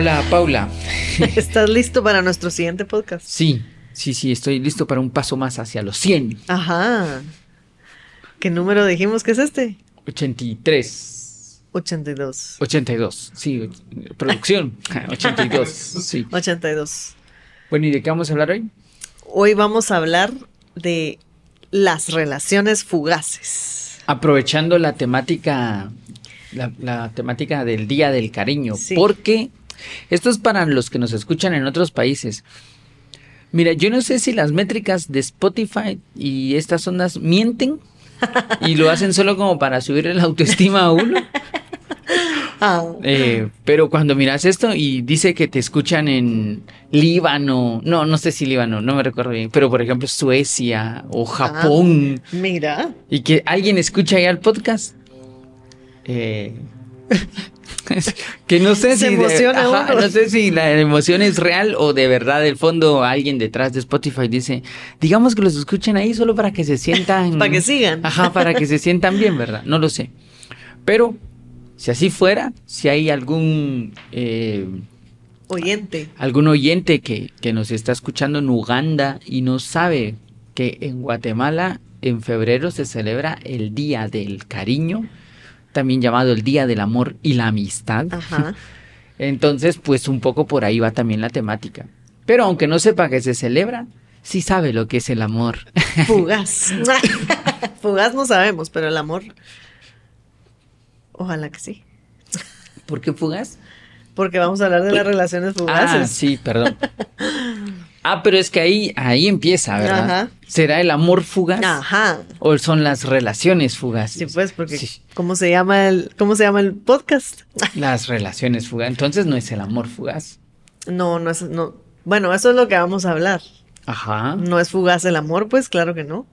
Hola, Paula. ¿Estás listo para nuestro siguiente podcast? Sí, sí, sí, estoy listo para un paso más hacia los 100. Ajá. ¿Qué número dijimos que es este? 83. 82. 82, sí, producción. 82, sí. 82. Bueno, ¿y de qué vamos a hablar hoy? Hoy vamos a hablar de las relaciones fugaces. Aprovechando la temática, la, la temática del Día del Cariño, Sí. porque esto es para los que nos escuchan en otros países. Mira, yo no sé si las métricas de Spotify y estas ondas mienten y lo hacen solo como para subir la autoestima a uno. Ah, Eh, pero cuando miras esto y dice que te escuchan en Líbano, no, no sé si Líbano, no me recuerdo bien, pero por ejemplo Suecia o Japón, mira. y que alguien escucha ya el podcast, eh, que no sé si de- emociona ajá, uno. no sé si la emoción es real o de verdad del fondo alguien detrás de Spotify dice, digamos que los escuchen ahí solo para que se sientan, Para que sigan. Ajá, para que se sientan bien, ¿verdad? No lo sé. Pero si así fuera, si hay algún eh, Oyente. algún oyente que, que nos está escuchando en Uganda y no sabe que en Guatemala en febrero se celebra el Día del Cariño, también llamado el Día del Amor y la Amistad. Ajá. Entonces, pues un poco por ahí va también la temática. Pero aunque no sepa que se celebra, sí sabe lo que es el amor. Fugaz. Fugaz no sabemos, pero el amor. Ojalá que sí. ¿Por qué fugas? Porque vamos a hablar de las relaciones Ah, fugaces. sí, perdón. Ah, pero es que ahí, ahí empieza, ¿verdad? Ajá. ¿Será el amor fugaz? Ajá. ¿O son las relaciones fugaces? Sí, pues, porque Sí, ¿cómo se llama el, cómo se llama el podcast? las relaciones fugaces. Entonces no es el amor fugaz. No, no es, no. Bueno, eso es lo que vamos a hablar. Ajá. No es fugaz el amor, pues claro que no.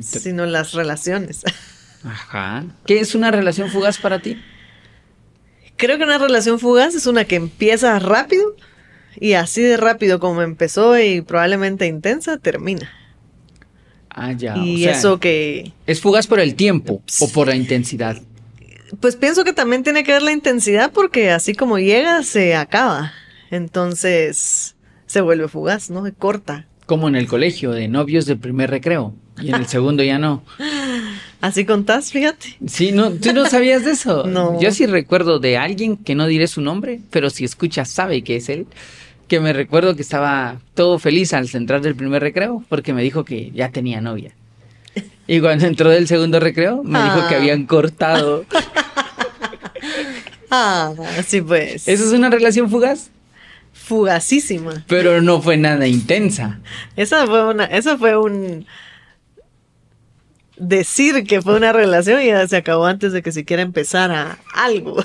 Sino las relaciones. Ajá. ¿Qué es una relación fugaz para ti? Creo que una relación fugaz es una que empieza rápido y así de rápido como empezó y probablemente intensa, termina. Ah, ya. y o sea, eso que, ¿Es fugaz por el tiempo o por la intensidad? pues pienso que también tiene que ver la intensidad porque así como llega, se acaba. Entonces se vuelve fugaz, ¿no? Se corta. Como en el colegio, de novios del primer recreo. Y en el segundo ya no. Así contás, fíjate. Sí, no, ¿tú no sabías de eso? No. Yo sí recuerdo de alguien que no diré su nombre, pero si escucha sabe que es él, que me recuerdo que estaba todo feliz al entrar del primer recreo porque me dijo que ya tenía novia. Y cuando entró del segundo recreo, me dijo que Ah. habían cortado. Ah, sí pues. ¿Eso es una relación fugaz? fugacísima. Pero no fue nada intensa. Esa fue una, eso fue un decir que fue una relación y ya se acabó antes de que siquiera empezara algo.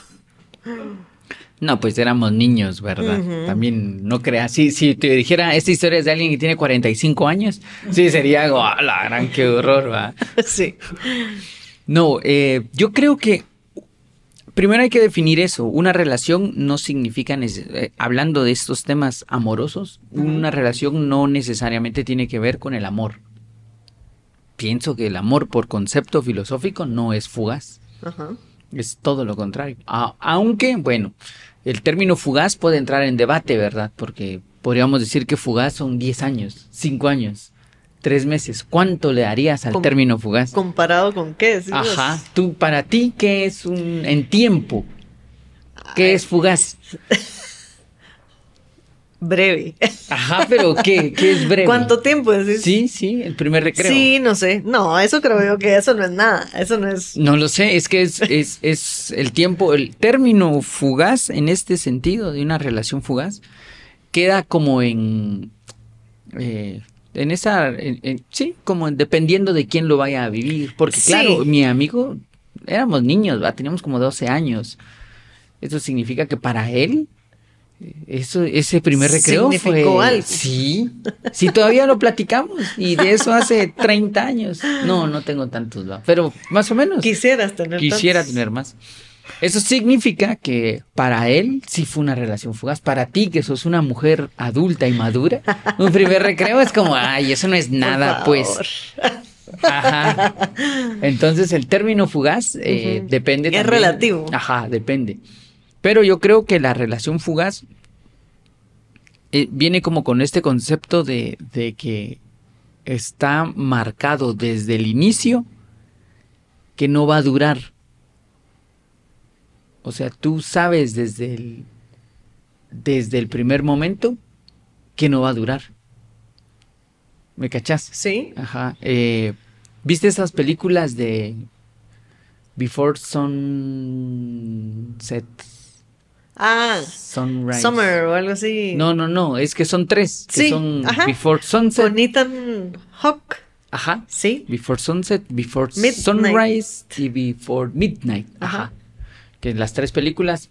No, pues éramos niños, ¿verdad? También no creas. Si, si te dijera esta historia es de alguien que tiene 45 años, sí sería algo, "Ah, la gran, qué horror, va. sí. No, eh, yo creo que primero hay que definir eso. Una relación no significa, eh, hablando de estos temas amorosos, una relación no necesariamente tiene que ver con el amor. Pienso que el amor por concepto filosófico no es fugaz. Ajá. Es todo lo contrario. A- aunque, bueno, el término fugaz puede entrar en debate, ¿verdad? Porque podríamos decir que fugaz son 10 años, 5 años, 3 meses. ¿Cuánto le darías al Com- término fugaz? ¿Comparado con qué? Ajá. Tú, para ti, ¿qué es un en tiempo? ¿Qué es fugaz? Breve. Ajá, pero ¿qué? ¿Qué es breve? ¿Cuánto tiempo decís? Sí, sí, el primer recreo. Sí, no sé. No, eso creo yo que eso no es nada. Eso no es. No lo sé, es que es, es, es el tiempo, el término fugaz en este sentido de una relación fugaz queda como en, eh, en esa, en- en- sí, como en- dependiendo de quién lo vaya a vivir, porque Sí. claro, mi amigo, éramos niños, ¿va? teníamos como 12 años, eso significa que para él, eso, ese primer recreo Significó fue, algo. sí, sí, todavía lo platicamos y de eso hace 30 años, no, no tengo tantos, pero más o menos. Quisieras tener. Quisiera tantos. tener más. Eso significa que para él sí fue una relación fugaz. Para ti, que sos una mujer adulta y madura, un primer recreo es como, ay, eso no es nada, pues. Ajá. Entonces el término fugaz eh, Ujú. depende Es también- relativo. Ajá, depende. Pero yo creo que la relación fugaz eh, viene como con este concepto de, de que está marcado desde el inicio que no va a durar. O sea, tú sabes desde el, desde el primer momento que no va a durar. ¿Me cachás? Sí. Ajá. Eh, ¿Viste esas películas de Before Sunset? Ah, Sunrise. Summer o algo así. No, no, no, es que son tres. Que Sí, son ajá. Before Sunset. Con Ethan Hawke. Ajá. Sí. Before Sunset, Before Midnight. Sunrise y Before Midnight. Ajá. Ajá. Que las tres películas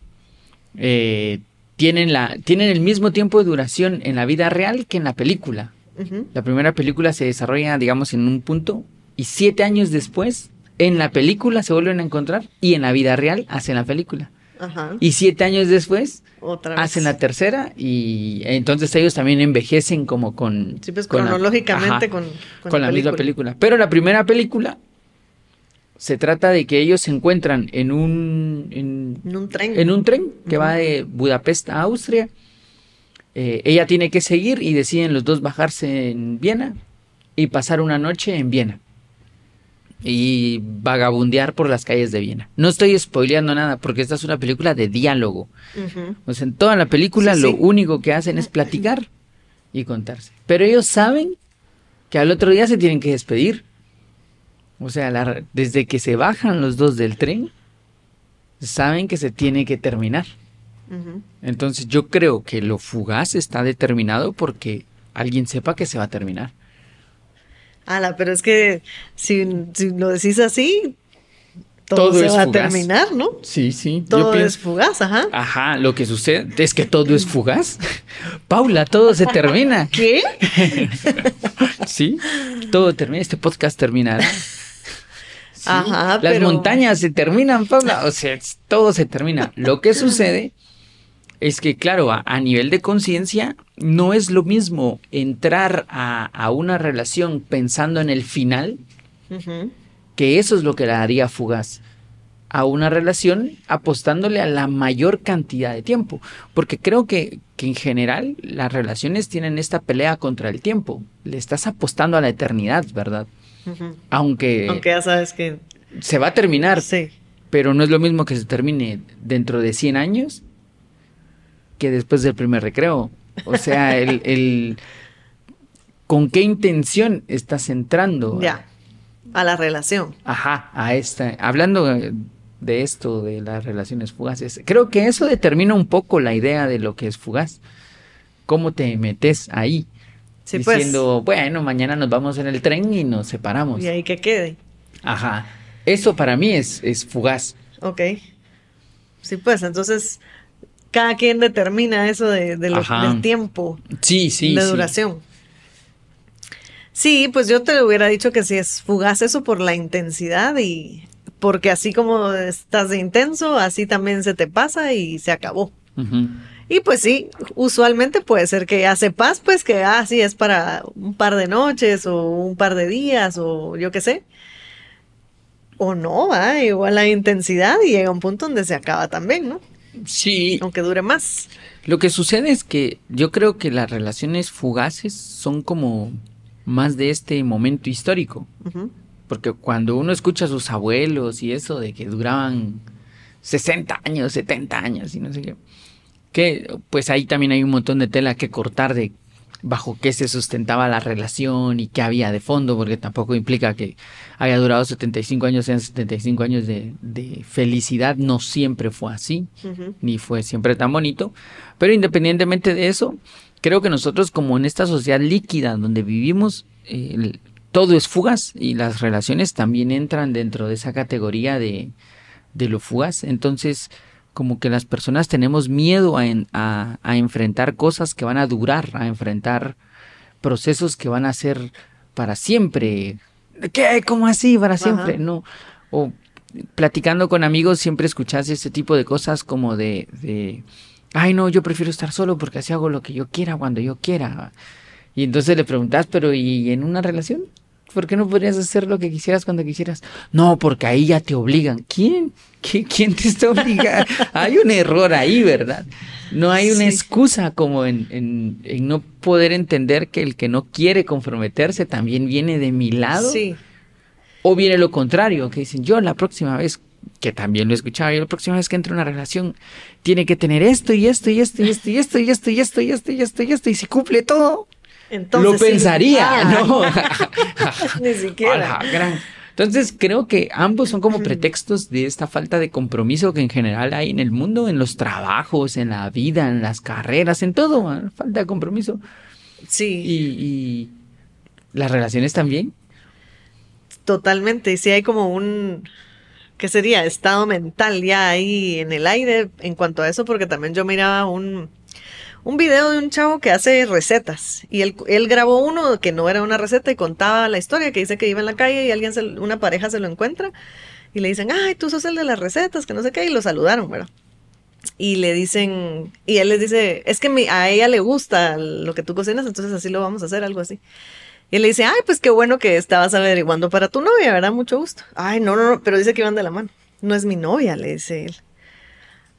eh, tienen, la, tienen el mismo tiempo de duración en la vida real que en la película. La primera película se desarrolla, digamos, en un punto y siete años después, en la película se vuelven a encontrar y en la vida real hacen la película. Ajá. Y siete años después Otra vez. hacen la tercera y entonces ellos también envejecen como con... Sí, pues con la- cronológicamente ajá, con, con la misma película. Pero la primera película se trata de que ellos se encuentran en un... en- En un tren. en un tren que va de Budapest a Austria. Eh, ella tiene que seguir y deciden los dos bajarse en Viena y pasar una noche en Viena. Y vagabundear por las calles de Viena. No estoy spoileando nada porque esta es una película de diálogo. Ujú. O sea, en toda la película Sí, lo sí. único que hacen es platicar y contarse. Pero ellos saben que al otro día se tienen que despedir. O sea, la- desde que se bajan los dos del tren, saben que se tiene que terminar. Entonces yo creo que lo fugaz está determinado porque alguien sepa que se va a terminar. Ala, pero es que si, si lo decís así, todo, Todo se es va fugaz. a terminar, ¿no? Sí, sí. Todo es fugaz, ajá. ajá, lo que sucede es que todo es fugaz. Paula, todo se termina. ¿Qué? Sí, todo termina, este podcast terminará. Sí, Ajá, Las pero- montañas se terminan, Paula. O sea, todo se termina. Lo que sucede es que, claro, a, a nivel de conciencia, no es lo mismo entrar a, a una relación pensando en el final, que eso es lo que la haría fugaz, a una relación apostándole a la mayor cantidad de tiempo. Porque creo que, que en general las relaciones tienen esta pelea contra el tiempo. Le estás apostando a la eternidad, ¿verdad? Aunque, Aunque ya sabes que se va a terminar, sí. pero no es lo mismo que se termine dentro de 100 años que después del primer recreo. O sea, el, el- ¿con qué intención estás entrando? Ya. A la relación. Ajá, a esta. Hablando de esto, de las relaciones fugaces, creo que eso determina un poco la idea de lo que es fugaz. ¿Cómo te metes ahí? Sí, pues. diciendo, bueno, mañana nos vamos en el tren y nos separamos. Y ahí que quede. Ajá. Eso para mí es, es fugaz. Ok. Sí, pues, entonces cada quien determina eso de, del tiempo Sí, sí. de duración. Sí, pues yo te hubiera dicho que si es fugaz eso por la intensidad y porque así como estás de intenso, así también se te pasa y se acabó. Y pues sí, usualmente puede ser que ya sepas pues que ah, sí es para un par de noches o un par de días o yo qué sé. O no, va, igual la intensidad y llega un punto donde se acaba también, ¿no? Sí, Aunque dure más. Lo que sucede es que yo creo que las relaciones fugaces son como más de este momento histórico. Porque cuando uno escucha a sus abuelos y eso de que duraban 60 años, 70 años y no sé qué, que pues ahí también hay un montón de tela que cortar de bajo qué se sustentaba la relación y qué había de fondo, porque tampoco implica que haya durado 75 años, sean 75 años de, de felicidad, no siempre fue así ni fue siempre tan bonito. Pero independientemente de eso, creo que nosotros como en esta sociedad líquida donde vivimos, eh, el- todo es fugaz y las relaciones también entran dentro de esa categoría de, de lo fugaz. Entonces, como que las personas tenemos miedo a, en- a- a enfrentar cosas que van a durar, a enfrentar procesos que van a ser para siempre. ¿Qué? ¿Cómo así? Para siempre. Ajá. No. O platicando con amigos siempre escuchas ese tipo de cosas como de, de, ay no, yo prefiero estar solo porque así hago lo que yo quiera cuando yo quiera. Y entonces le preguntas, pero ¿y en una relación? ¿Por qué no podrías hacer lo que quisieras cuando quisieras? No, porque ahí ya te obligan. ¿Quién? ¿Quién te está obligando? hay un error ahí, ¿verdad? No hay una excusa como en, en, en, no poder entender que el que no quiere comprometerse también viene de mi lado. Sí. O viene lo contrario, que dicen, yo la próxima vez, que también lo he escuchado, yo la próxima vez que entre en una relación, tiene que tener esto y esto y esto y esto y esto y esto y esto y esto y esto y esto y si cumple todo, Entonces, lo pensaría, Ah, ¿no? Ni siquiera. Gran- Entonces creo que ambos son como pretextos de esta falta de compromiso que en general hay en el mundo, en los trabajos, en la vida, en las carreras, en todo, ¿no? falta de compromiso. Sí. Y, y las relaciones también. Totalmente, y sí hay como un, ¿qué sería? Estado mental ya ahí en el aire en cuanto a eso, porque también yo miraba un, un video de un chavo que hace recetas, y él, grabó uno que no era una receta y contaba la historia, que dice que iba en la calle y alguien, se- una pareja se lo encuentra, y le dicen, ay, tú sos el de las recetas, que no sé qué, y lo saludaron, ¿verdad? Y le dicen, y él les dice, es que mi- a ella le gusta lo que tú cocinas, entonces así lo vamos a hacer, algo así. Y él le dice, ay, pues qué bueno que estabas averiguando para tu novia, ¿verdad? Mucho gusto. Ay, no, no, no, pero dice que iban de la mano. No es mi novia, le dice él.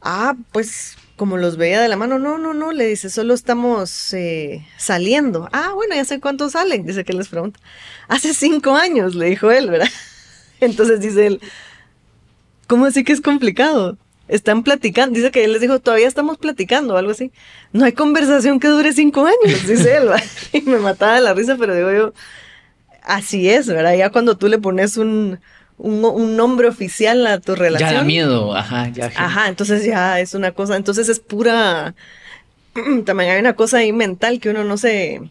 Ah, pues como los veía de la mano, no, no, no, le dice, solo estamos eh, saliendo. Ah, bueno, ya sé cuántos salen, dice que les pregunta. Hace cinco años, le dijo él, ¿verdad? Entonces dice él, ¿cómo así que es complicado? Están platicando, dice que él les dijo, todavía estamos platicando o algo así. No hay conversación que dure cinco años, dice él, ¿verdad? y me mataba de la risa, pero digo yo, así es, ¿verdad? Ya cuando tú le pones un, un, un nombre oficial a tu relación. Ya da miedo, ajá, ya. Ajá, entonces ya es una cosa, entonces es pura, también hay una cosa ahí mental que uno no se,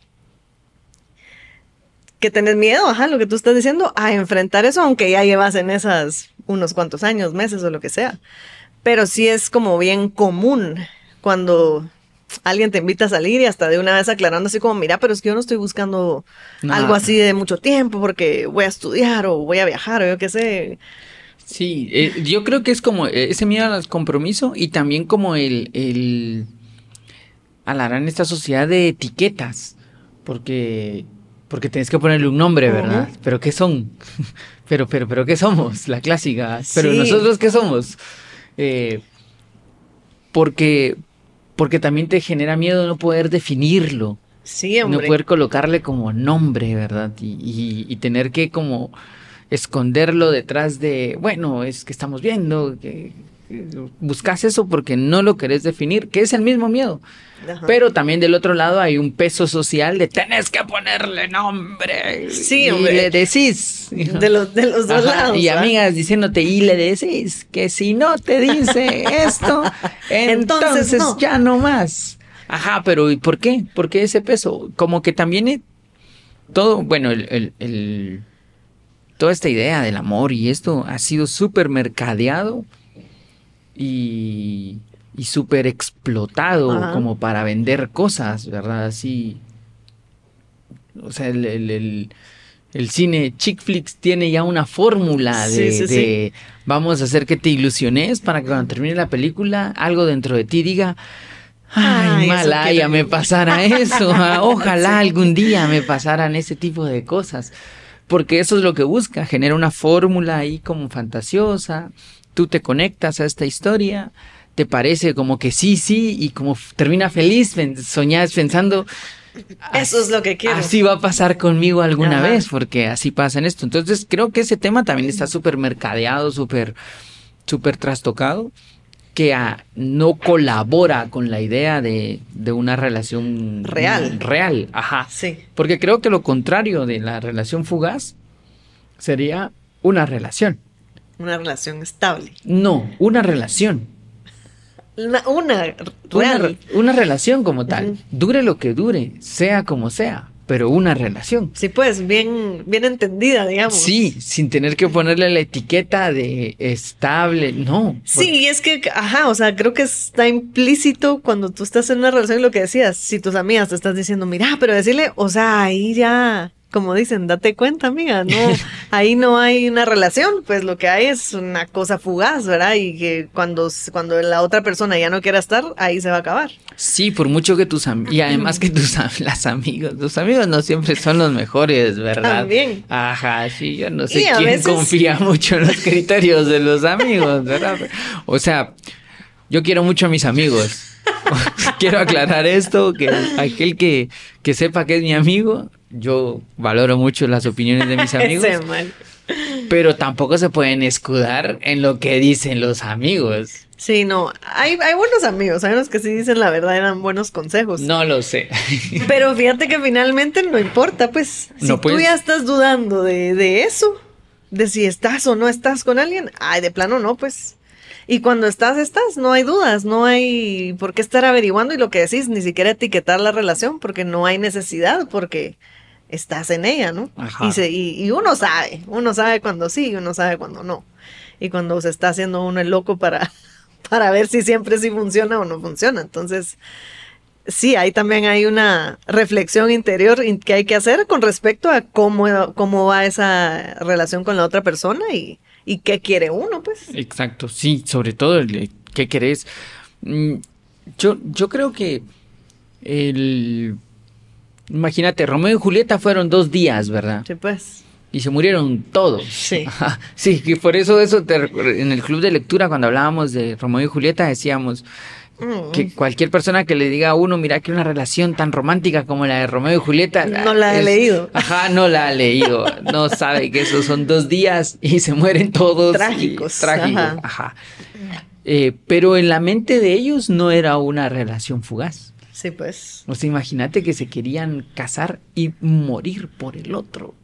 que tenés miedo, ajá, lo que tú estás diciendo, a enfrentar eso, aunque ya llevas en esas unos cuantos años, meses o lo que sea. Pero sí es como bien común cuando alguien te invita a salir y hasta de una vez aclarando así como, mira, pero es que yo no estoy buscando algo así de mucho tiempo porque voy a estudiar o voy a viajar o yo qué sé. Sí, eh, yo creo que es como eh, ese miedo al compromiso y también como el, el alargar en esta sociedad de etiquetas, porque porque tienes que ponerle un nombre, ¿verdad? Pero ¿qué son? pero, pero, pero ¿qué somos? La clásica. Pero nosotros ¿qué somos? Eh, porque porque también te genera miedo no poder definirlo. Sí, no hombre. poder colocarle como nombre, ¿verdad? Y, y- y tener que como esconderlo detrás de, bueno, es que estamos viendo, que buscas eso porque no lo querés definir, que es el mismo miedo. Ajá. Pero también del otro lado hay un peso social de tenés que ponerle nombre. Sí, y hombre. le decís. De los, de los dos Ajá, lados. y ¿va? amigas diciéndote, y le decís que si no te dice esto, entonces, Entonces no. ya no más. Ajá, pero ¿y por qué? ¿Por qué ese peso? Como que también todo, bueno, el, el- el- toda esta idea del amor y esto ha sido súper mercadeado y, y súper explotado Ajá. como para vender cosas, ¿verdad? Así. O sea, el, el- el- el cine chick flicks tiene ya una fórmula de, Sí, sí, sí. de vamos a hacer que te ilusiones para que cuando termine la película algo dentro de ti diga Ay, Ay, eso mala, quiero ya yo". me pasara eso. ah, Ojalá algún día me pasaran ese tipo de cosas. Porque eso es lo que busca, genera una fórmula ahí como fantasiosa. Tú te conectas a esta historia, te parece como que sí, sí, y como termina feliz, soñás pensando. Eso es lo que quiero. Así va a pasar conmigo alguna Ajá. vez, porque así pasa en esto. Entonces creo que ese tema también está súper mercadeado, súper, súper trastocado, que no colabora con la idea de, de una relación Real. Real, ajá. Sí. Porque creo que lo contrario de la relación fugaz sería una relación. Una relación estable. No, una relación. Una, una real. relación como tal. Dure lo que dure, sea como sea, pero una relación. Sí, pues, bien, bien entendida, digamos. Sí, sin tener que ponerle la etiqueta de estable, no. Sí, y es que, ajá, o sea, creo que está implícito cuando tú estás en una relación lo que decías, si tus amigas te estás diciendo, mira, pero decirle, o sea, ahí ya, como dicen, date cuenta, amiga, no, ahí no hay una relación, pues lo que hay es una cosa fugaz, ¿verdad? Y que cuando, cuando la otra persona ya no quiera estar, ahí se va a acabar. Sí, por mucho que tus amigos, y además que tus las amigos, tus amigos no siempre son los mejores, ¿verdad? También. Ajá, sí, yo no sé quién confía mucho en los criterios de los amigos, ¿verdad? O sea, yo quiero mucho a mis amigos. quiero aclarar esto, que aquel que, que sepa que es mi amigo, yo valoro mucho las opiniones de mis amigos. pero tampoco se pueden escudar en lo que dicen los amigos. Sí, no, hay, hay buenos amigos, hay unos que sí dicen la verdad, eran buenos consejos. No lo sé. Pero fíjate que finalmente no importa, pues, si tú ya estás dudando de, de eso, de si estás o no estás con alguien, ay, de plano no, pues. Y cuando estás, estás, no hay dudas, no hay por qué estar averiguando y lo que decís, ni siquiera etiquetar la relación, porque no hay necesidad, porque estás en ella, ¿no? Y, se, y, uno sabe, uno sabe cuando sí y uno sabe cuando no. Y cuando se está haciendo uno el loco para, para ver si siempre sí funciona o no funciona. Entonces, sí, ahí también hay una reflexión interior que hay que hacer con respecto a cómo, cómo va esa relación con la otra persona y, y qué quiere uno, pues. Exacto, sí, sobre todo el qué querés. Mm, yo, yo creo que el... Imagínate, Romeo y Julieta fueron dos días, ¿verdad? Sí, pues. Y se murieron todos. Sí. sí, y por eso, eso en el club de lectura, cuando hablábamos de Romeo y Julieta, decíamos, que mm. cualquier persona que le diga a uno, mira que una relación tan romántica como la de Romeo y Julieta. No la ha leído. Ajá, no la ha leído. No sabe que esos son dos días y se mueren todos. Trágicos. Trágicos. Ajá. Eh, pero en la mente de ellos no era una relación fugaz. Sí, pues. O sea, imagínate que se querían casar y morir por el otro.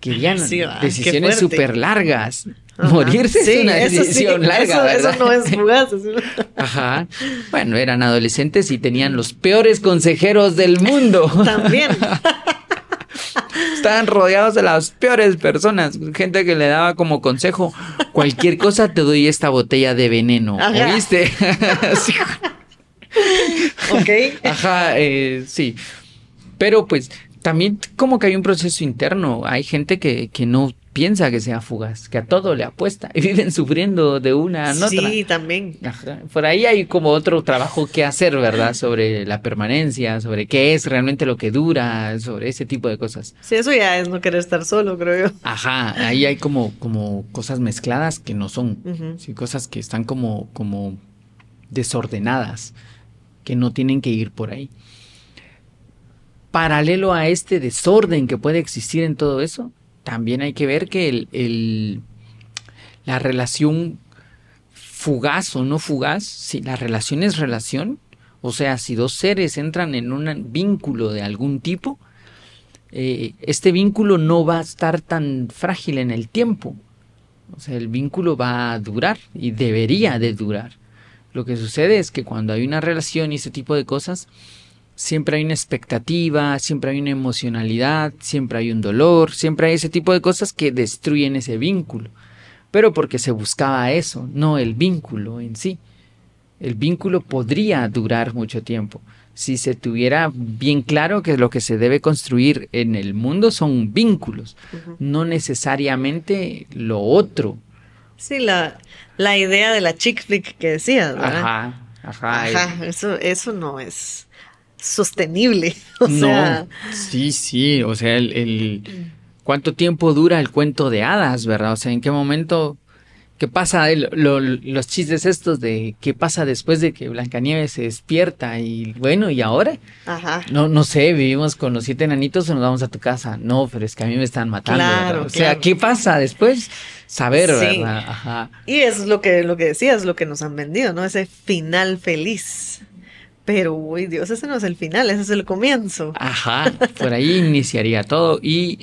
Querían decisiones súper largas. Morirse es una decisión larga, eso, Eso no es fugaz. Ajá. Bueno, eran adolescentes y tenían los peores consejeros del mundo. También. Estaban rodeados de las peores personas. Gente que le daba como consejo, cualquier cosa te doy esta botella de veneno. ¿Oíste? ok. Ajá, eh, sí. Pero pues también como que hay un proceso interno. Hay gente que, que no piensa que sea fugaz, que a todo le apuesta y viven sufriendo de una a otra. Sí, también. Por ahí hay como otro trabajo que hacer, ¿verdad? Sobre la permanencia, sobre qué es realmente lo que dura, sobre ese tipo de cosas. Sí, eso ya es no querer estar solo, creo yo. Ajá, ahí hay como, como cosas mezcladas que no son, sí, cosas que están como, como desordenadas, que no tienen que ir por ahí. Paralelo a este desorden que puede existir en todo eso, también hay que ver que el, la relación fugaz o no fugaz, si la relación es relación, o sea, si dos seres entran en un vínculo de algún tipo, eh, este vínculo no va a estar tan frágil en el tiempo. O sea, el vínculo va a durar y debería de durar. Lo que sucede es que cuando hay una relación y ese tipo de cosas, siempre hay una expectativa, siempre hay una emocionalidad, siempre hay un dolor, siempre hay ese tipo de cosas que destruyen ese vínculo. Pero porque se buscaba eso, no el vínculo en sí. El vínculo podría durar mucho tiempo si se tuviera bien claro que lo que se debe construir en el mundo son vínculos, no necesariamente lo otro. Sí, la, la idea de la chick flick que decías, Ajá, ajá. Ajá, eso, eso no es sostenible. O sea. Sí, sí. O sea, el, cuánto tiempo dura el cuento de hadas, ¿verdad? O sea, en qué momento. ¿Qué pasa? los chistes estos de qué pasa después de que Blancanieves se despierta y bueno, ¿y ahora? Ajá. No, no sé, vivimos con los siete enanitos o nos vamos a tu casa. No, pero es que a mí me están matando. Claro, o sea, ¿qué pasa después? Saber, ¿verdad? Ajá. Y es lo que, lo que decías, lo que nos han vendido, ¿no? Ese final feliz. Pero, uy, Dios, ese no es el final, ese es el comienzo. Ajá, por ahí iniciaría todo. Y,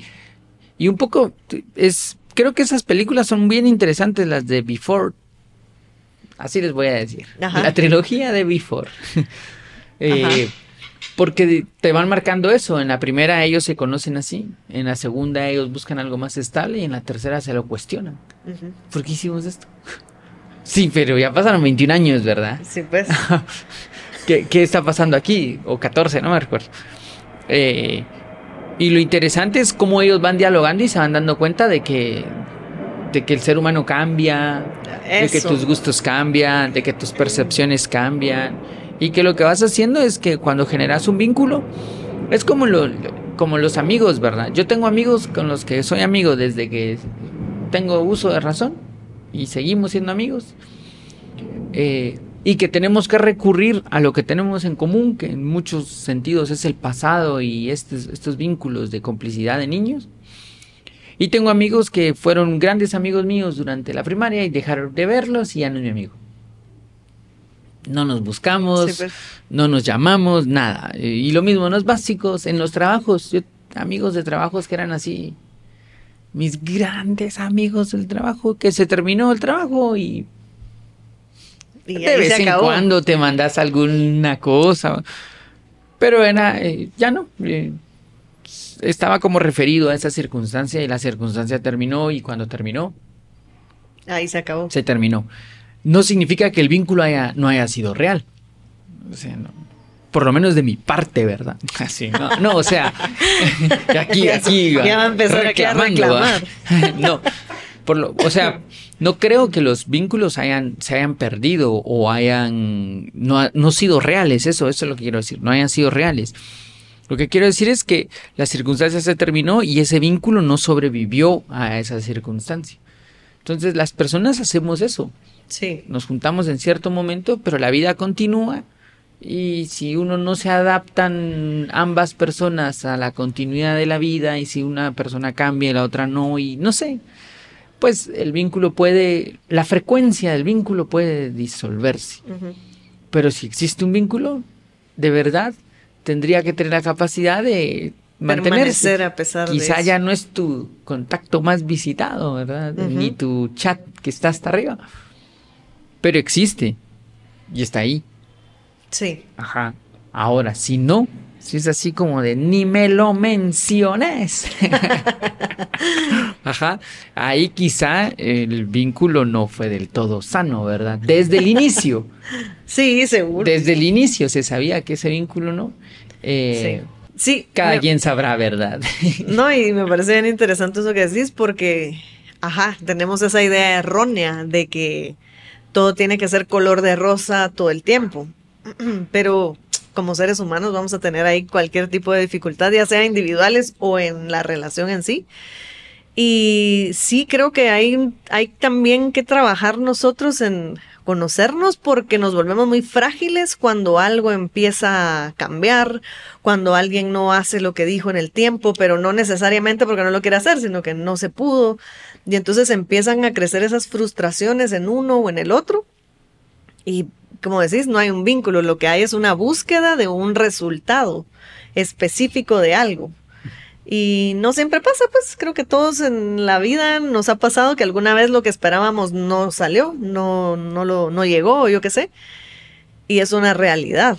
y un poco, es, creo que esas películas son bien interesantes, las de Before. Así les voy a decir. La trilogía de Before. eh, porque te van marcando eso. En la primera ellos se conocen así. En la segunda ellos buscan algo más estable. Y en la tercera se lo cuestionan. ¿Por qué hicimos esto? Sí, pero ya pasaron 21 años, ¿verdad? Sí, pues. ¿Qué, está pasando aquí? O 14, no me recuerdo. Eh, Y lo interesante es cómo ellos van dialogando y se van dando cuenta de que, de que el ser humano cambia, de que tus gustos cambian, de que tus percepciones cambian. Y que lo que vas haciendo es que cuando generas un vínculo, es como, lo, como los amigos, ¿verdad? Yo tengo amigos con los que soy amigo desde que tengo uso de razón y seguimos siendo amigos. Eh, y que tenemos que recurrir a lo que tenemos en común, que en muchos sentidos es el pasado y estos, estos vínculos de complicidad de niños. Y tengo amigos que fueron grandes amigos míos durante la primaria y dejaron de verlos y ya no es mi amigo. No nos buscamos, Sí, pues. no nos llamamos, nada. Y lo mismo en los básicos, en los trabajos. Yo, amigos de trabajos que eran así, mis grandes amigos del trabajo, que se terminó el trabajo y Y de vez en cuando te mandas alguna cosa. Pero era, eh, ya no. eh, estaba como referido a esa circunstancia y la circunstancia terminó y cuando terminó, Ahí se acabó. se terminó. No significa que el vínculo haya, no haya sido real. O sea, no. Por lo menos de mi parte, ¿verdad? Así, no, no, o sea, aquí, aquí. Ya va a empezar a reclamando, ¿va? no, por lo, o sea, no creo que los vínculos hayan, se hayan perdido o hayan no, no sido reales, eso, eso es lo que quiero decir, no hayan sido reales. Lo que quiero decir es que la circunstancia se terminó y ese vínculo no sobrevivió a esa circunstancia. Entonces las personas hacemos eso, Sí. nos juntamos en cierto momento, pero la vida continúa y si uno no se adaptan ambas personas a la continuidad de la vida y si una persona cambia y la otra no y no sé, pues el vínculo puede, la frecuencia del vínculo puede disolverse. Pero si existe un vínculo, de verdad, tendría que tener la capacidad de mantenerse. Permanecer a pesar de Quizá eso. ya no es tu contacto más visitado, ¿verdad? Ni tu chat que está hasta arriba. Pero existe. Y está ahí. Sí. Ajá. Ahora, si no, si es así como de ni me lo menciones. Ajá. Ahí quizá el vínculo no fue del todo sano, ¿verdad? Desde el inicio. Sí, seguro. Desde el inicio se sabía que ese vínculo no. Eh, sí. Sí. Cada me- quien sabrá, ¿verdad? No, y me parece bien interesante eso que decís porque, ajá, tenemos esa idea errónea de que todo tiene que ser color de rosa todo el tiempo. Pero como seres humanos vamos a tener ahí cualquier tipo de dificultad, ya sea individuales o en la relación en sí. Y sí creo que hay, hay también que trabajar nosotros en conocernos porque nos volvemos muy frágiles cuando algo empieza a cambiar, cuando alguien no hace lo que dijo en el tiempo, pero no necesariamente porque no lo quiere hacer, sino que no se pudo. Y entonces empiezan a crecer esas frustraciones en uno o en el otro. Y como decís, no hay un vínculo, lo que hay es una búsqueda de un resultado específico de algo. Y no siempre pasa, pues creo que todos en la vida nos ha pasado que alguna vez lo que esperábamos no salió, no, no, lo, no llegó, yo qué sé. Y es una realidad.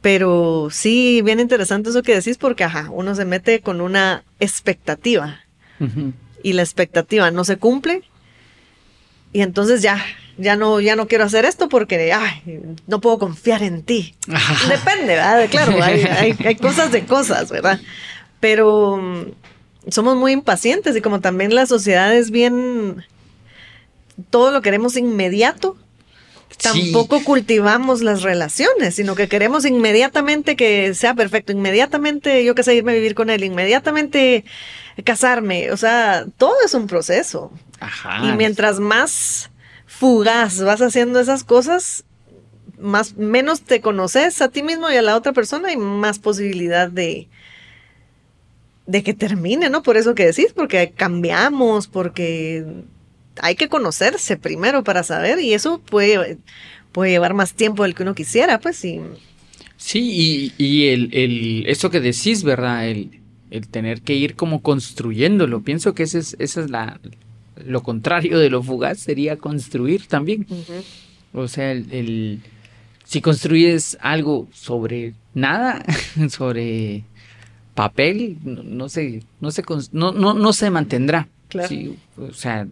Pero sí, bien interesante eso que decís porque, ajá, uno se mete con una expectativa y la expectativa no se cumple y entonces ya, ya no, ya no quiero hacer esto porque, ay, no puedo confiar en ti. Ajá. Depende, ¿verdad? Claro, hay, hay- hay cosas de cosas, ¿verdad? Pero mm, somos muy impacientes y como también la sociedad es bien, todo lo queremos inmediato, Sí. tampoco cultivamos las relaciones, sino que queremos inmediatamente que sea perfecto, inmediatamente, yo sé, irme a vivir con él, inmediatamente casarme, o sea, todo es un proceso. Ajá. Y mientras más fugaz vas haciendo esas cosas, más menos te conoces a ti mismo y a la otra persona y más posibilidad de de que termine, ¿no? Por eso que decís, porque cambiamos, porque hay que conocerse primero para saber y eso puede, puede llevar más tiempo del que uno quisiera, pues y Sí, y, y el, el, eso que decís, ¿verdad? El, el tener que ir como construyéndolo. Pienso que ese es, esa es la, lo contrario de lo fugaz, sería construir también. O sea, el, el- si construyes algo sobre nada, sobre papel, no, no se, no se, no, no, no se mantendrá. Claro. Sí, o sea,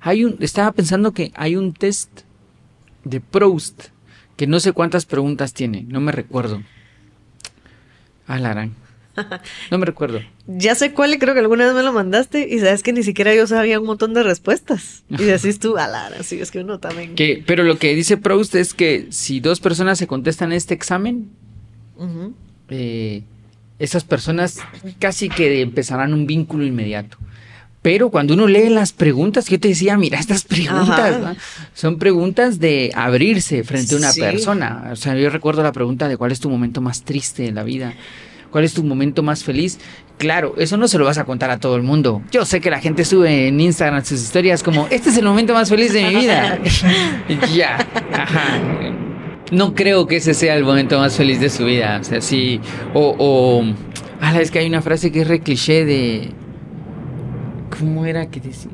hay un, estaba pensando que hay un test de Proust que no sé cuántas preguntas tiene, no me recuerdo. Alarán. No me recuerdo. Ya sé cuál y creo que alguna vez me lo mandaste y sabes que ni siquiera yo sabía un montón de respuestas. Y decís tú, alara, sí, es que uno también. Que, pero lo que dice Proust es que si dos personas se contestan este examen, eh, esas personas casi que empezarán un vínculo inmediato. Pero cuando uno lee las preguntas, yo te decía, mira, estas preguntas son preguntas de abrirse frente a una Sí. persona. O sea, yo recuerdo la pregunta de cuál es tu momento más triste de la vida, cuál es tu momento más feliz. Claro, eso no se lo vas a contar a todo el mundo. Yo sé que la gente sube en Instagram sus historias como, este es el momento más feliz de mi vida. ya, ajá. No creo que ese sea el momento más feliz de su vida. O sea, sí. O, o. Ah, es que hay una frase que es re cliché de. ¿Cómo era que decía?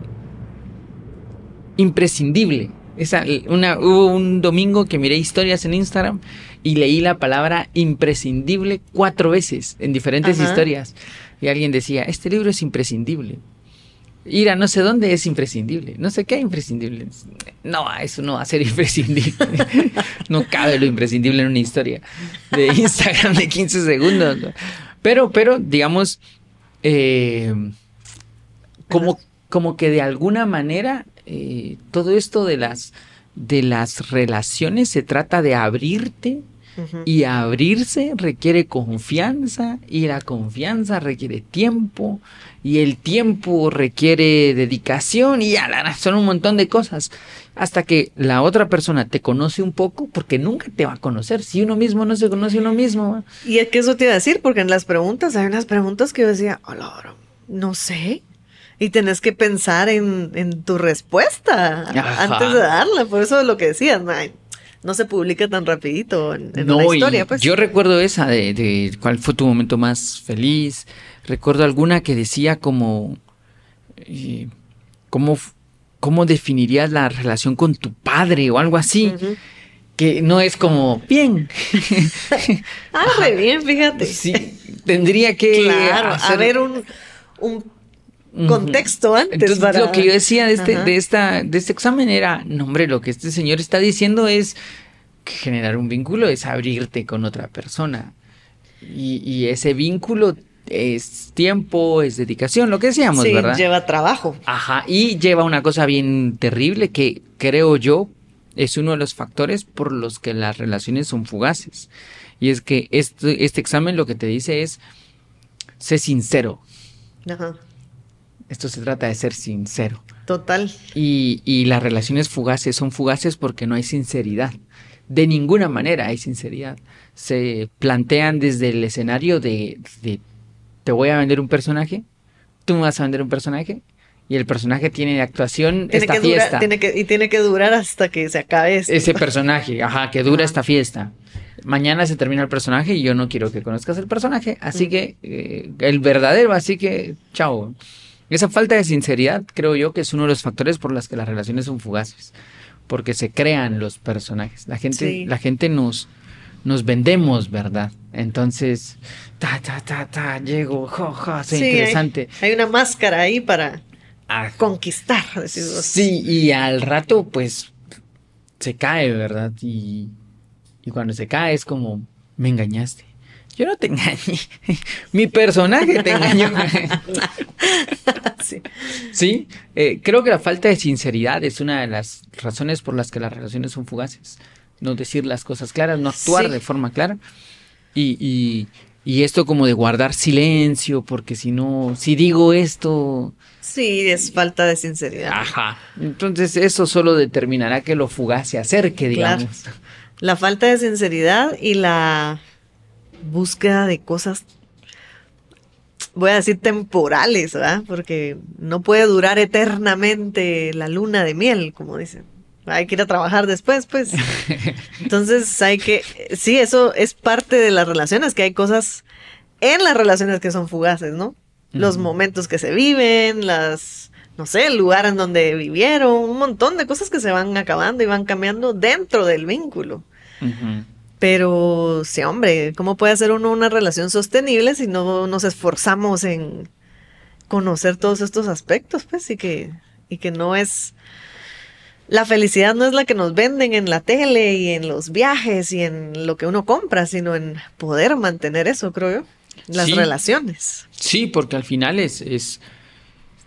Imprescindible. Esa, una, hubo un domingo que miré historias en Instagram y leí la palabra imprescindible cuatro veces en diferentes Ajá. historias. Y alguien decía, este libro es imprescindible. Ir a no sé dónde es imprescindible. No sé qué imprescindible. No, eso no va a ser imprescindible. no cabe lo imprescindible en una historia de Instagram de 15 segundos. ¿no? Pero, pero, digamos, eh, como, como que de alguna manera eh, todo esto de las, de las relaciones se trata de abrirte Y abrirse requiere confianza y la confianza requiere tiempo y el tiempo requiere dedicación y ya, son un montón de cosas hasta que la otra persona te conoce un poco porque nunca te va a conocer si uno mismo no se conoce uno mismo. Y es que eso te iba a decir, porque en las preguntas hay unas preguntas que yo decía, hola, no sé. Y tenés que pensar en, en tu respuesta Ajá. antes de darla. Por eso es lo que decías, "Ay, no se publica tan rapidito en, en una y historia. Pues. yo recuerdo esa de, de cuál fue tu momento más feliz. Recuerdo alguna que decía como eh, cómo, cómo definirías la relación con tu padre o algo así. Que no es como bien. Ah, re bien, fíjate. sí, tendría que claro, hacer- haber un. Contexto antes Entonces, para... lo que yo decía de este, Ajá. de esta, de este examen era, no hombre, lo que este señor está diciendo es que generar un vínculo es abrirte con otra persona. Y, y ese vínculo es tiempo, es dedicación, lo que decíamos, sí, ¿verdad? lleva trabajo. Ajá, y lleva una cosa bien terrible que creo yo es uno de los factores por los que las relaciones son fugaces. Y es que este, este examen lo que te dice es, sé sincero. Ajá. Esto se trata de ser sincero. Total. Y, y las relaciones fugaces son fugaces porque no hay sinceridad. De ninguna manera hay sinceridad. Se plantean desde el escenario de, de, te voy a vender un personaje, tú me vas a vender un personaje y el personaje tiene actuación Tiene esta que fiesta. tiene que, y tiene que durar hasta que se acabe esto. Ese personaje, ajá, que dura Ajá. esta fiesta. Mañana se termina el personaje y yo no quiero que conozcas el personaje, así Mm. que eh, el verdadero, así que chao. Esa falta de sinceridad creo yo que es uno de los factores por los que las relaciones son fugaces, porque se crean los personajes. La gente, Sí. la gente nos, nos vendemos, ¿verdad? Entonces, ta, ta, ta, ta, llego, jo, jo, soy Sí, interesante. Hay, una máscara ahí para Ah, conquistar. Sí, y al rato, pues, se cae, ¿verdad? Y, y cuando se cae es como, me engañaste. Yo no te engañé. Mi personaje te engañó. Sí. sí, eh, creo que la falta de sinceridad es una de las razones por las que las relaciones son fugaces. No decir las cosas claras, no actuar Sí. de forma clara. Y, y, y esto como de guardar silencio, porque si no, si digo esto, Sí, es falta de sinceridad. Ajá. Entonces eso solo determinará que lo fugaz se acerque, Claro. digamos. La falta de sinceridad y la búsqueda de cosas, voy a decir temporales, ¿verdad? Porque no puede durar eternamente la luna de miel, como dicen. Hay que ir a trabajar después, pues. Entonces hay que, sí, eso es parte de las relaciones, que hay cosas en las relaciones que son fugaces, ¿no? Los momentos que se viven, las, no sé, el lugar en donde vivieron, un montón de cosas que se van acabando y van cambiando dentro del vínculo. Pero sí, hombre, ¿cómo puede hacer uno una relación sostenible si no nos esforzamos en conocer todos estos aspectos, pues, y que, y que no es... La felicidad no es la que nos venden en la tele y en los viajes y en lo que uno compra, sino en poder mantener eso, creo yo. las Sí. relaciones. Sí, porque al final es, es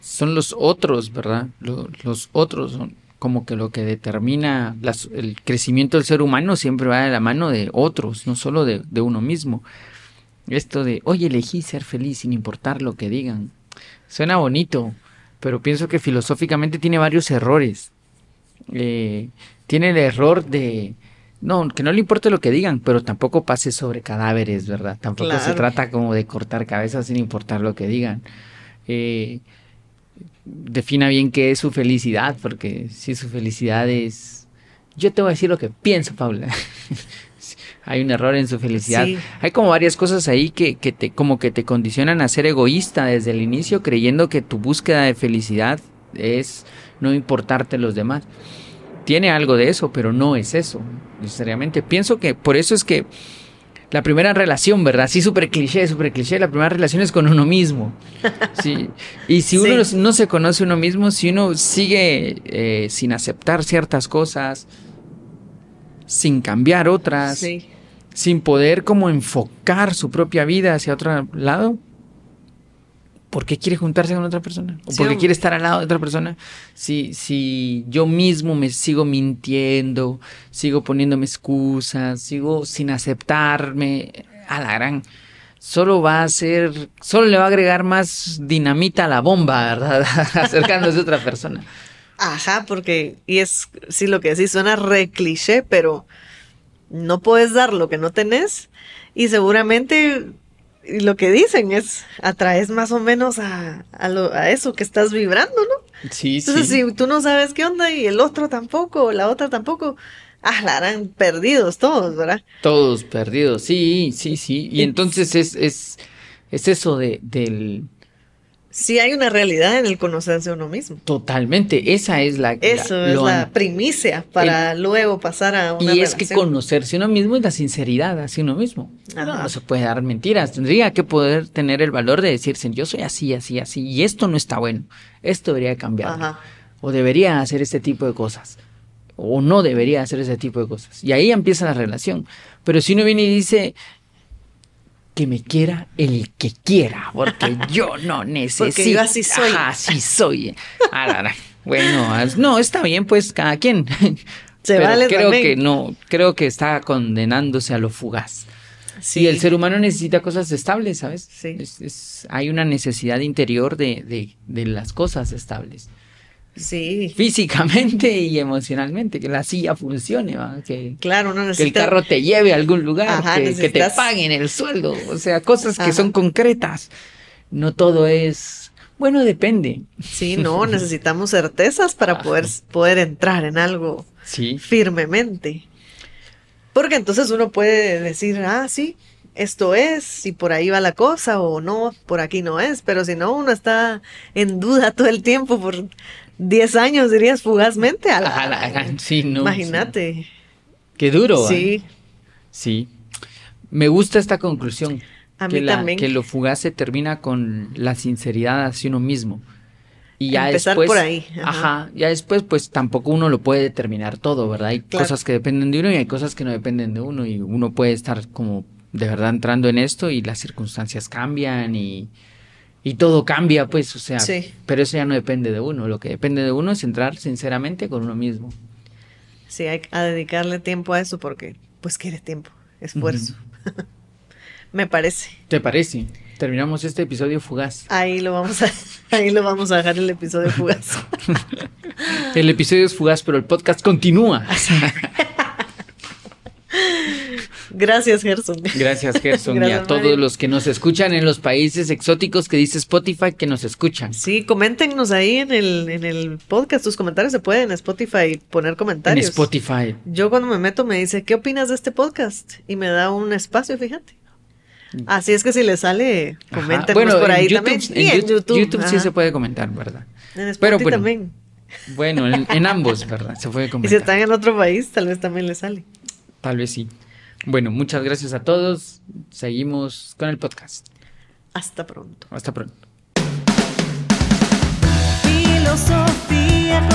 son los otros, ¿verdad? Lo- los otros son como que lo que determina las- el crecimiento del ser humano siempre va de la mano de otros, no solo de, de uno mismo. Esto de, oye, elegí ser feliz sin importar lo que digan. Suena bonito, pero pienso que filosóficamente tiene varios errores. Eh, tiene el error de, no, que no le importe lo que digan, pero tampoco pase sobre cadáveres, ¿verdad? Tampoco se trata como de cortar cabezas sin importar lo que digan. Eh, defina bien qué es su felicidad, porque si su felicidad es... Yo te voy a decir lo que pienso, Paula. Hay un error en su felicidad. Sí. Hay como varias cosas ahí que, que te, como que te condicionan a ser egoísta desde el inicio, creyendo que tu búsqueda de felicidad es no importarte los demás. Tiene algo de eso, pero no es eso, necesariamente. Pienso que por eso es que la primera relación, ¿verdad? Sí, súper cliché, súper cliché. La primera relación es con uno mismo. Sí. Y si uno Sí. no se conoce uno mismo, si uno sigue eh, sin aceptar ciertas cosas, sin cambiar otras, Sí. sin poder como enfocar su propia vida hacia otro lado, ¿por qué quiere juntarse con otra persona? ¿O Sí, por qué quiere estar al lado de otra persona? Si, si yo mismo me sigo mintiendo, sigo poniéndome excusas, sigo sin aceptarme, a la gran... Solo va a ser, solo le va a agregar más dinamita a la bomba, ¿verdad? Acercándose a otra persona. Ajá, porque, y es, sí, lo que decís suena re cliché, pero no puedes dar lo que no tenés y seguramente y lo que dicen es, atraes más o menos a, a, lo- a eso que estás vibrando, ¿no? Sí, Entonces, sí. si tú no sabes qué onda y el otro tampoco, o la otra tampoco, ah, la harán perdidos todos, ¿verdad? Todos perdidos, sí, sí, sí. Y entonces es, es, es eso de, del... Sí hay una realidad en el conocerse a uno mismo. Totalmente, esa es la... Eso la- es la primicia para luego pasar a una Y es que conocerse uno mismo es la sinceridad hacia uno mismo. No se puede dar mentiras. Tendría que poder tener el valor de decirse, yo soy así, así, así, y esto no está bueno. Esto debería cambiar. Ajá. O debería hacer este tipo de cosas. O no debería hacer ese tipo de cosas. Y ahí empieza la relación. Pero si uno viene y dice que me quiera el que quiera, porque yo no necesito. yo así soy. Ajá, así soy. Ah. Bueno, no, está bien, pues cada quien. Se Pero vale creo también. que no, creo que está condenándose a lo fugaz. Sí. Y el ser humano necesita cosas estables, ¿sabes? Sí. Es- es- hay una necesidad interior de, de, de las cosas estables. Sí, Físicamente y emocionalmente, que la silla funcione, ¿va? Que, claro, uno que el necesita... carro te lleve a algún lugar, Ajá, que, que te paguen el sueldo, o sea, cosas que son concretas. No todo es, bueno, depende. Sí, no, necesitamos certezas para poder, poder entrar en algo Sí. firmemente. Porque entonces uno puede decir, ah, sí, esto es, y por ahí va la cosa, o no, por aquí no es, pero si no, uno está en duda todo el tiempo por 10 años, dirías fugazmente. A la- A la sí, no, Imagínate. Qué duro. ¿va? Sí, Sí. Me gusta esta conclusión. A que mí la- también. Que lo fugaz se termina con la sinceridad hacia uno mismo. Y ya Empezar después. por ahí, Ajá. ajá. Ya después, pues tampoco uno lo puede determinar todo, ¿verdad? Hay Claro. cosas que dependen de uno y hay cosas que no dependen de uno. Y uno puede estar como de verdad entrando en esto y las circunstancias cambian y. Y todo cambia, pues, o sea, Sí. pero eso ya no depende de uno. Lo que depende de uno es entrar sinceramente con uno mismo. sí, hay a dedicarle tiempo a eso porque, pues, quiere tiempo, esfuerzo. Me parece. ¿Te parece? Terminamos este episodio fugaz. Ahí lo vamos a, ahí lo vamos a dejar el episodio fugaz. El episodio es fugaz, pero el podcast continúa. Gracias, Gerson. Gracias, Gerson, y Gracias, a todos los que nos escuchan en los países exóticos que dice Spotify que nos escuchan. Sí, coméntenos ahí en el, en el podcast. Tus comentarios se pueden en Spotify poner En comentarios. Spotify. Yo cuando me meto me dice, ¿qué opinas de este podcast? Y me da un espacio, fíjate. Así es que si les sale, coméntenos Bueno, por en ahí YouTube, también. Y en en YouTube, YouTube. sí se puede comentar, ¿verdad? En Spotify Pero bueno, también. Bueno, en, en ambos, ¿verdad? Se puede Y si comentar. están en otro país, tal vez también les sale. Tal vez sí. Bueno, muchas gracias a todos. Seguimos con el podcast. Hasta pronto. Hasta pronto. Filosofía.